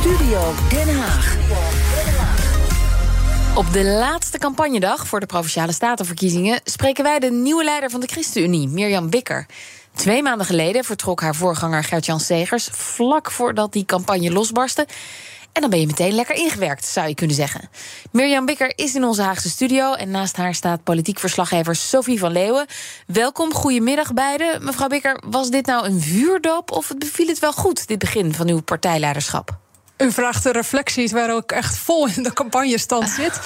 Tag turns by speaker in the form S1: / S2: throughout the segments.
S1: Studio Den Haag.
S2: Op de laatste campagnedag voor de Provinciale Statenverkiezingen spreken wij de nieuwe leider van de ChristenUnie, Mirjam Bikker. Twee maanden geleden vertrok haar voorganger Gert-Jan Segers vlak voordat die campagne losbarstte. En dan ben je meteen lekker ingewerkt, zou je kunnen zeggen. Mirjam Bikker is in onze Haagse studio en naast haar staat politiek verslaggever Sophie van Leeuwen. Welkom, goedemiddag beiden. Mevrouw Bikker, was dit nou een vuurdoop of beviel het wel goed, dit begin van uw partijleiderschap?
S3: U vraagt de reflecties waar ik echt vol in de campagnestand zit.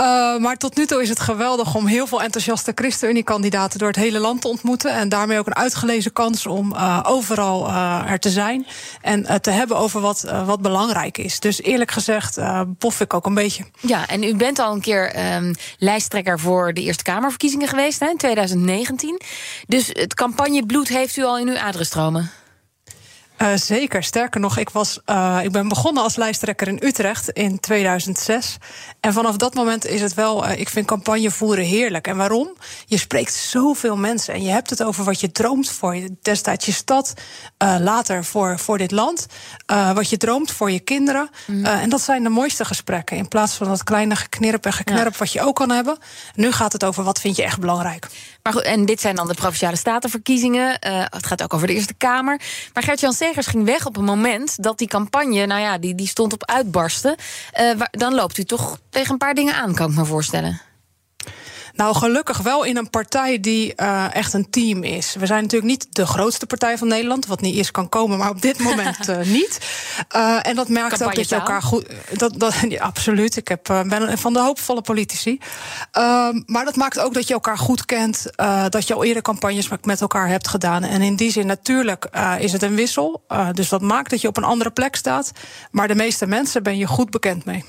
S3: Uh, maar tot nu toe is het geweldig om heel veel enthousiaste ChristenUnie-kandidaten door het hele land te ontmoeten. En daarmee ook een uitgelezen kans om uh, overal uh, er te zijn. En te hebben over wat, wat belangrijk is. Dus eerlijk gezegd bof ik ook een beetje.
S2: Ja, en u bent al een keer um, lijsttrekker voor de Eerste Kamerverkiezingen geweest hè, in 2019. Dus het campagnebloed heeft u al in uw adresstromen.
S3: Uh, zeker. Sterker nog, ik, was, uh, ik ben begonnen als lijsttrekker in Utrecht in 2006. En vanaf dat moment is het wel, uh, ik vind campagne voeren heerlijk. En waarom? Je spreekt zoveel mensen en je hebt het over wat je droomt voor je, destijds je stad, later voor, voor dit land. wat je droomt voor je kinderen. Mm. en dat zijn de mooiste gesprekken. In plaats van dat kleine geknirp en geknerp ja. wat je ook kan hebben. Nu gaat het over wat vind je echt belangrijk.
S2: Maar goed, en dit zijn dan de provinciale statenverkiezingen. het gaat ook over de Eerste Kamer. Maar Gert-Jan Segers ging weg op een moment dat die campagne, nou ja, die, die stond op uitbarsten. Uh, dan loopt u toch tegen een paar dingen aan, kan ik me voorstellen.
S3: Nou, gelukkig wel in een partij die uh, echt een team is. We zijn natuurlijk niet de grootste partij van Nederland, wat niet eerst kan komen, maar op dit moment uh, niet. Uh, en dat merkt ook dat je elkaar goed. Dat, dat, ja, absoluut. Ik heb, ben van de hoopvolle politici. maar dat maakt ook dat je elkaar goed kent. dat je al eerder campagnes met elkaar hebt gedaan. En in die zin, natuurlijk is het een wissel. dus dat maakt dat je op een andere plek staat. Maar de meeste mensen ben je goed bekend mee.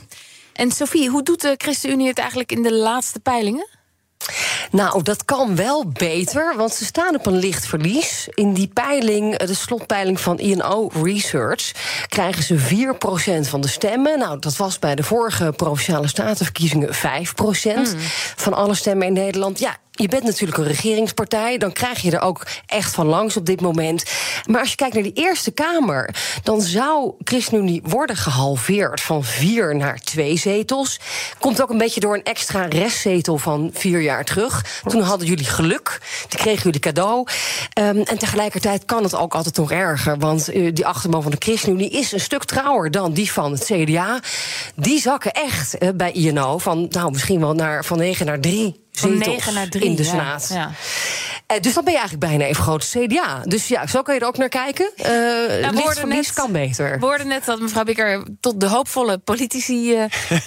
S2: En Sophie, hoe doet de ChristenUnie het eigenlijk in de laatste peilingen?
S4: Nou, dat kan wel beter, want ze staan op een licht verlies. In die peiling, de slotpeiling van INO Research, krijgen ze 4% van de stemmen. Nou, dat was bij de vorige provinciale statenverkiezingen 5% mm. van alle stemmen in Nederland. Ja, je bent natuurlijk een regeringspartij, dan krijg je er ook echt van langs op dit moment. Maar als je kijkt naar die Eerste Kamer, dan zou ChristenUnie worden gehalveerd van vier naar twee zetels. Komt ook een beetje door een extra restzetel van vier jaar terug. Toen hadden jullie geluk, die kregen jullie cadeau. Um, en tegelijkertijd kan het ook altijd nog erger, want uh, die achterban van de ChristenUnie is een stuk trouwer dan die van het CDA. Die zakken echt uh, bij INO van nou misschien wel naar, van 9 naar 3
S2: van 9 naar 3
S4: in de Senaat. Ja, ja. Dus dan ben je eigenlijk bijna even groot CDA. Dus ja, zo kan je er ook naar kijken. Uh, nou, we net, kan beter.
S2: We hoorden net dat mevrouw Bikker tot de hoopvolle politici uh,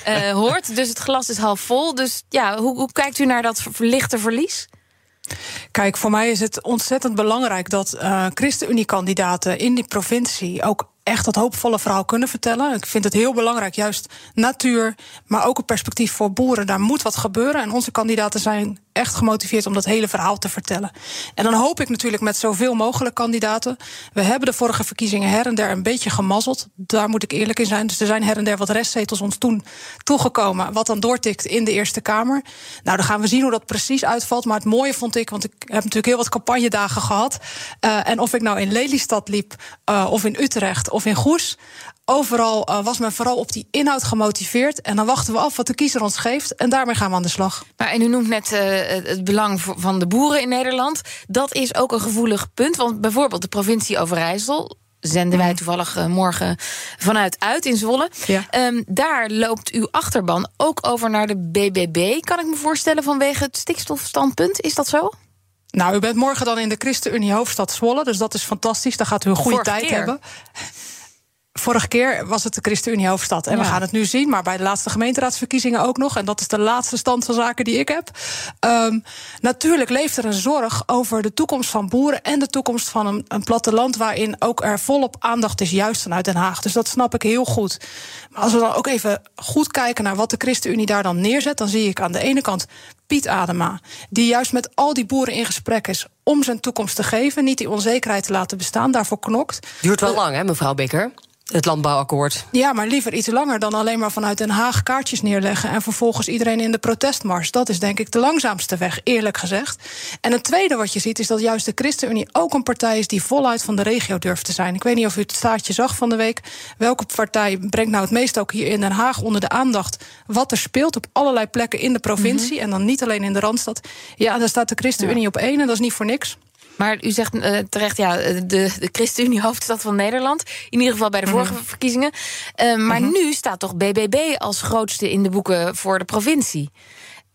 S2: uh, hoort. Dus het glas is half vol. Dus ja, hoe, hoe kijkt u naar dat lichte verlies?
S3: Kijk, voor mij is het ontzettend belangrijk dat uh, ChristenUnie-kandidaten in die provincie ook echt dat hoopvolle verhaal kunnen vertellen. Ik vind het heel belangrijk, juist natuur, maar ook een perspectief voor boeren. Daar moet wat gebeuren. En onze kandidaten zijn echt gemotiveerd om dat hele verhaal te vertellen. En dan hoop ik natuurlijk met zoveel mogelijk kandidaten. We hebben de vorige verkiezingen her en der een beetje gemazzeld. Daar moet ik eerlijk in zijn. Dus er zijn her en der wat restzetels ons toen toegekomen. Wat dan doortikt in de Eerste Kamer. Nou, dan gaan we zien hoe dat precies uitvalt. Maar het mooie vond ik, want ik heb natuurlijk heel wat campagnedagen gehad. Uh, en of ik nou in Lelystad liep, uh, of in Utrecht, of in Goes. Overal uh, was men vooral op die inhoud gemotiveerd. En dan wachten we af wat de kiezer ons geeft. En daarmee gaan we aan de slag.
S2: Maar en u noemt net uh, het belang van de boeren in Nederland. Dat is ook een gevoelig punt. Want bijvoorbeeld de provincie Overijssel zenden wij mhm. toevallig uh, morgen vanuit uit in Zwolle. Ja. Um, daar loopt uw achterban ook over naar de BBB, kan ik me voorstellen, vanwege het stikstofstandpunt. Is dat zo?
S3: Nou, u bent morgen dan in de ChristenUnie hoofdstad Zwolle, dus dat is fantastisch. Daar gaat u een goede Vorige tijd keer. hebben. Vorige keer was het de ChristenUnie hoofdstad. En ja. we gaan het nu zien, maar bij de laatste gemeenteraadsverkiezingen ook nog. En dat is de laatste stand van zaken die ik heb. Um, natuurlijk leeft er een zorg over de toekomst van boeren en de toekomst van een, een platteland waarin ook er volop aandacht is, juist vanuit Den Haag. Dus dat snap ik heel goed. Maar als we dan ook even goed kijken naar wat de ChristenUnie daar dan neerzet, dan zie ik aan de ene kant Piet Adema, die juist met al die boeren in gesprek is om zijn toekomst te geven, niet die onzekerheid te laten bestaan, daarvoor knokt.
S4: Duurt wel uh, lang, hè, mevrouw Bikker? Het landbouwakkoord.
S3: Ja, maar liever iets langer dan alleen maar vanuit Den Haag kaartjes neerleggen en vervolgens iedereen in de protestmars. Dat is denk ik de langzaamste weg, eerlijk gezegd. En het tweede wat je ziet is dat juist de ChristenUnie ook een partij is die voluit van de regio durft te zijn. Ik weet niet of u het staartje zag van de week. Welke partij brengt nou het meest ook hier in Den Haag onder de aandacht wat er speelt op allerlei plekken in de provincie en dan niet alleen in de Randstad? Ja, daar staat de ChristenUnie op één en dat is niet voor niks.
S2: Maar u zegt uh, terecht, ja, de, de ChristenUnie hoofdstad van Nederland. In ieder geval bij de vorige mhm. verkiezingen. Uh, maar mhm. nu staat toch BBB als grootste in de boeken voor de provincie.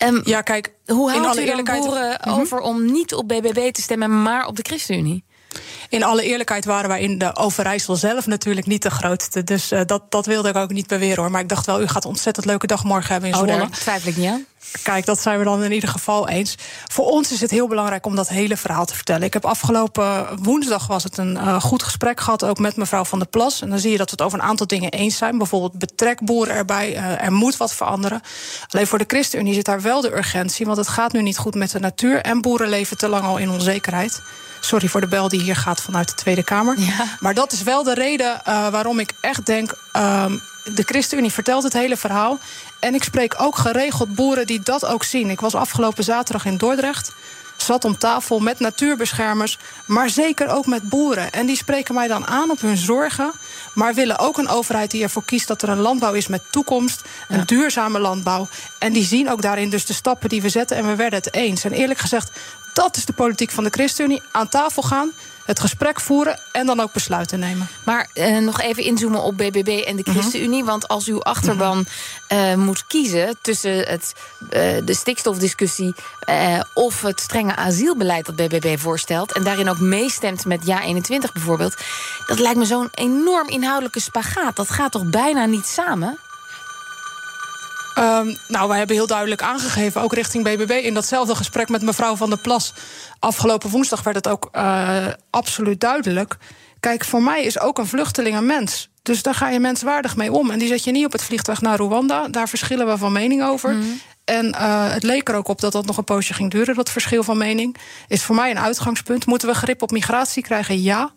S2: Um, ja, kijk, hoe haalt u dan boeren mm -hmm. over om niet op BBB te stemmen, maar op de ChristenUnie?
S3: In alle eerlijkheid waren wij in de Overijssel zelf natuurlijk niet de grootste. Dus uh, dat, dat wilde ik ook niet beweren hoor. Maar ik dacht wel, u gaat een ontzettend leuke dag morgen hebben in oh, Zwolle.
S2: Oh, daar twijfel ik niet aan.
S3: Kijk, dat zijn we dan in ieder geval eens. Voor ons is het heel belangrijk om dat hele verhaal te vertellen. Ik heb afgelopen woensdag was het een uh, goed gesprek gehad, ook met mevrouw Van der Plas. En dan zie je dat we het over een aantal dingen eens zijn. Bijvoorbeeld betrek boeren erbij. Uh, er moet wat veranderen. Alleen voor de ChristenUnie zit daar wel de urgentie. Want het gaat nu niet goed met de natuur. En boeren leven te lang al in onzekerheid. Sorry voor de bel die hier gaat vanuit de Tweede Kamer. Ja. Maar dat is wel de reden uh, waarom ik echt denk. Um, de ChristenUnie vertelt het hele verhaal. En ik spreek ook geregeld boeren die dat ook zien. Ik was afgelopen zaterdag in Dordrecht. Zat om tafel met natuurbeschermers, maar zeker ook met boeren. En die spreken mij dan aan op hun zorgen. Maar willen ook een overheid die ervoor kiest dat er een landbouw is met toekomst. Een duurzame landbouw. En die zien ook daarin dus de stappen die we zetten. En we werden het eens. En eerlijk gezegd, dat is de politiek van de ChristenUnie. Aan tafel gaan, het gesprek voeren en dan ook besluiten nemen.
S2: Maar uh, nog even inzoomen op BBB en de mhm. ChristenUnie. Want als uw achterban uh, moet kiezen tussen het, uh, de stikstofdiscussie of het strenge asielbeleid dat BBB voorstelt. en daarin ook meestemt met Ja 21 bijvoorbeeld. dat lijkt me zo'n enorm inhoudelijke spagaat. Dat gaat toch bijna niet samen?
S3: Um, nou, wij hebben heel duidelijk aangegeven, ook richting BBB, in datzelfde gesprek met mevrouw Van der Plas. Afgelopen woensdag werd het ook uh, absoluut duidelijk. Kijk, voor mij is ook een vluchteling een mens. Dus daar ga je menswaardig mee om. En die zet je niet op het vliegtuig naar Rwanda. Daar verschillen we van mening over. Mm. En uh, het leek er ook op dat dat nog een poosje ging duren, dat verschil van mening. Is voor mij een uitgangspunt. Moeten we grip op migratie krijgen? Ja.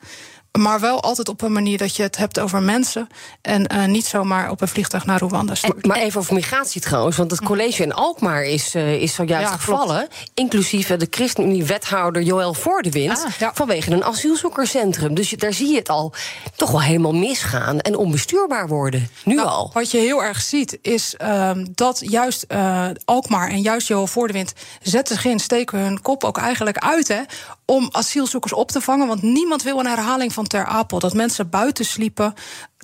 S3: Maar wel altijd op een manier dat je het hebt over mensen. En uh, niet zomaar op een vliegtuig naar Rwanda.
S4: Maar even over migratie trouwens. Want het college in Alkmaar is, uh, is zojuist ja, gevallen. Inclusief de ChristenUnie-wethouder Joël Voordewind. Ah, Vanwege een asielzoekerscentrum. Dus daar zie je het al toch wel helemaal misgaan. En onbestuurbaar worden. Nu nou, al.
S3: Wat je heel erg ziet is uh, dat juist Alkmaar en juist Joël Voordewind zetten zich in, steken hun kop ook eigenlijk uit. Hè, om asielzoekers op te vangen. Want niemand wil een herhaling van Ter Apel. Dat mensen buiten sliepen,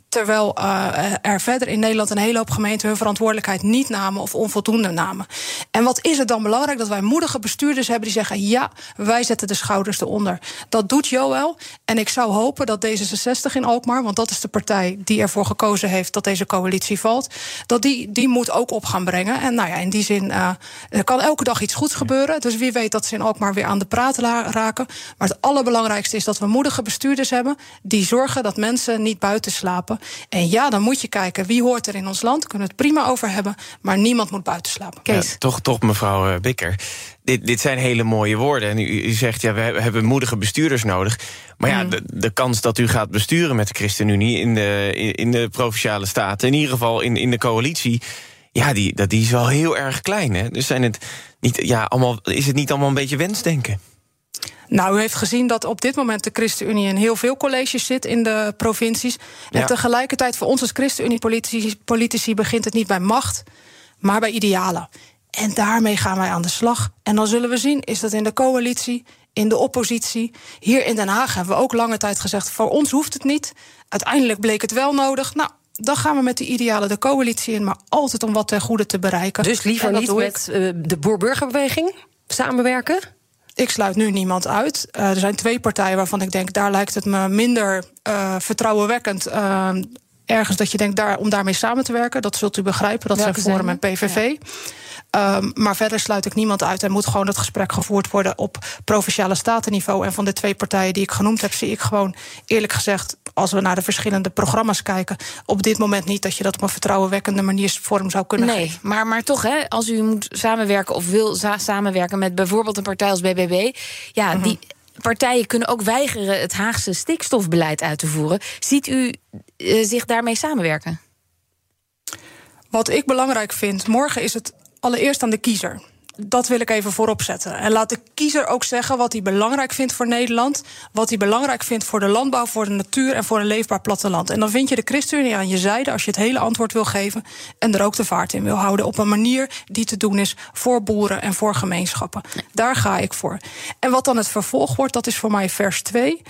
S3: Terwijl uh, er verder in Nederland een hele hoop gemeenten hun verantwoordelijkheid niet namen of onvoldoende namen. En wat is het dan belangrijk dat wij moedige bestuurders hebben die zeggen: ja, wij zetten de schouders eronder. Dat doet Joël. En ik zou hopen dat D66 in Alkmaar, want dat is de partij die ervoor gekozen heeft dat deze coalitie valt, dat die, die moet ook op gaan brengen. En nou ja, in die zin uh, er kan elke dag iets goeds gebeuren. Dus wie weet dat ze in Alkmaar weer aan de praat raken. Maar het allerbelangrijkste is dat we moedige bestuurders hebben die zorgen dat mensen niet buiten slapen. En ja, dan moet je kijken wie hoort er in ons land. Kunnen we het prima over hebben, maar niemand moet buiten slapen.
S1: Kees. toch, toch, mevrouw eh, Bikker. Dit, dit zijn hele mooie woorden. En u, u zegt, ja, we hebben moedige bestuurders nodig. Maar ja, mm. de, de, kans dat u gaat besturen met de ChristenUnie in de, in de provinciale staten, in ieder geval in, in de coalitie. Ja, die, dat, die is wel heel erg klein. Hè? Dus zijn het niet, ja, allemaal, is het niet allemaal een beetje wensdenken?
S3: Nou, u heeft gezien dat op dit moment de ChristenUnie in heel veel colleges zit in de provincies. En tegelijkertijd voor ons als ChristenUnie-politici politici begint het niet bij macht, maar bij idealen. En daarmee gaan wij aan de slag. En dan zullen we zien, is dat in de coalitie, in de oppositie. Hier in Den Haag hebben we ook lange tijd gezegd: voor ons hoeft het niet. Uiteindelijk bleek het wel nodig. Nou, dan gaan we met de idealen de coalitie in, maar altijd om wat ten goede te bereiken.
S4: Dus liever niet met uh, de boer-burgerbeweging samenwerken?
S3: Ik sluit nu niemand uit. Uh, er zijn twee partijen waarvan ik denk, daar lijkt het me minder uh, vertrouwenwekkend. Uh, ergens dat je denkt daar, om daarmee samen te werken. Dat zult u begrijpen. Dat Welke zijn Forum en PVV. Ja. Um, maar verder sluit ik niemand uit. Er moet gewoon het gesprek gevoerd worden op provinciale statenniveau. En van de twee partijen die ik genoemd heb, zie ik gewoon eerlijk gezegd als we naar de verschillende programma's kijken, op dit moment niet dat je dat op een vertrouwenwekkende manier vorm zou kunnen
S2: nee,
S3: geven.
S2: Maar, maar toch, hè, als u moet samenwerken of wil samenwerken met bijvoorbeeld een partij als BBB, ja, mm -hmm. die partijen kunnen ook weigeren het Haagse stikstofbeleid uit te voeren. Ziet u uh, zich daarmee samenwerken?
S3: Wat ik belangrijk vind, morgen is het allereerst aan de kiezer dat wil ik even voorop zetten. En laat de kiezer ook zeggen wat hij belangrijk vindt voor Nederland. Wat hij belangrijk vindt voor de landbouw, voor de natuur en voor een leefbaar platteland. En dan vind je de ChristenUnie aan je zijde als je het hele antwoord wil geven. En er ook de vaart in wil houden. Op een manier die te doen is voor boeren en voor gemeenschappen. Daar ga ik voor. En wat dan het vervolg wordt, dat is voor mij vers 2.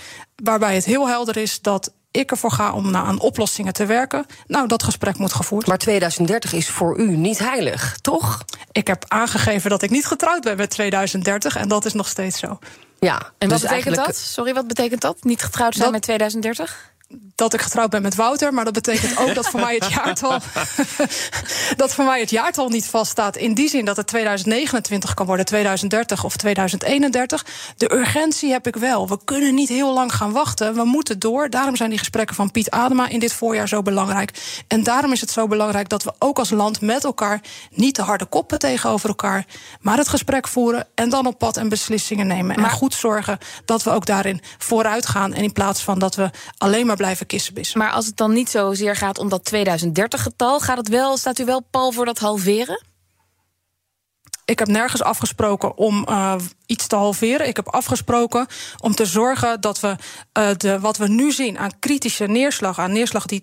S3: Waarbij het heel helder is dat ik ervoor ga om aan oplossingen te werken. Nou, dat gesprek moet gevoerd.
S4: Maar 2030 is voor u niet heilig, toch?
S3: Ik heb aangegeven dat ik niet getrouwd ben met 2030 en dat is nog steeds zo.
S2: Ja, en wat dus betekent dat? Sorry, wat betekent dat? Niet getrouwd zijn met 2030?
S3: Dat ik getrouwd ben met Wouter. Maar dat betekent ook dat voor mij het jaartal. dat voor mij het jaartal niet vaststaat. In die zin dat het 2029 kan worden, 2030 of 2031. De urgentie heb ik wel. We kunnen niet heel lang gaan wachten. We moeten door. Daarom zijn die gesprekken van Piet Adema in dit voorjaar zo belangrijk. En daarom is het zo belangrijk dat we ook als land met elkaar niet te harde koppen tegenover elkaar, maar het gesprek voeren en dan op pad en beslissingen nemen. En goed zorgen dat we ook daarin vooruit gaan. En in plaats van dat we alleen maar blijven kissenbissen.
S2: Maar als het dan niet zozeer gaat om dat 2030-getal, gaat het wel, staat u wel pal voor dat halveren?
S3: Ik heb nergens afgesproken om uh, iets te halveren. Ik heb afgesproken om te zorgen dat we uh, de, wat we nu zien aan kritische neerslag, aan neerslag die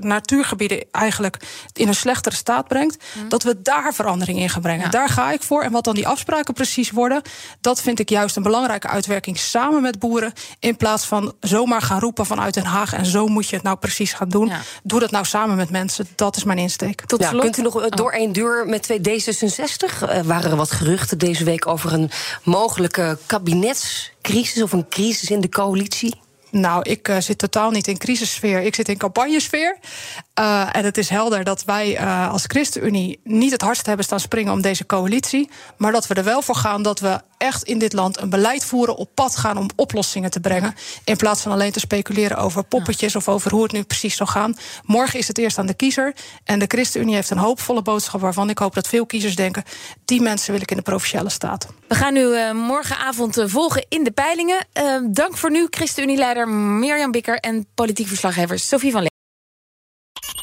S3: natuurgebieden eigenlijk in een slechtere staat brengt, mm. dat we daar verandering in gaan brengen. Ja. Daar ga ik voor. En wat dan die afspraken precies worden, dat vind ik juist een belangrijke uitwerking samen met boeren. In plaats van zomaar gaan roepen vanuit Den Haag en zo moet je het nou precies gaan doen. Ja. Doe dat nou samen met mensen. Dat is mijn insteek.
S4: Tot ja, kunt u nog uh, door één deur met twee D66? Uh, waren er wat geruchten deze week over een mogelijke kabinetscrisis of een crisis in de coalitie?
S3: Nou, ik uh, zit totaal niet in crisissfeer. Ik zit in campagnesfeer. Uh, en het is helder dat wij uh, als ChristenUnie niet het hardst hebben staan springen om deze coalitie. Maar dat we er wel voor gaan dat we echt in dit land een beleid voeren, op pad gaan om oplossingen te brengen. In plaats van alleen te speculeren over poppetjes of over hoe het nu precies zal gaan. Morgen is het eerst aan de kiezer. En de ChristenUnie heeft een hoopvolle boodschap waarvan ik hoop dat veel kiezers denken: die mensen wil ik in de provinciale staat.
S2: We gaan u morgenavond volgen in de peilingen. dank voor nu, ChristenUnie-leider Mirjam Bikker en politiek verslaggever Sophie van Leeuwen.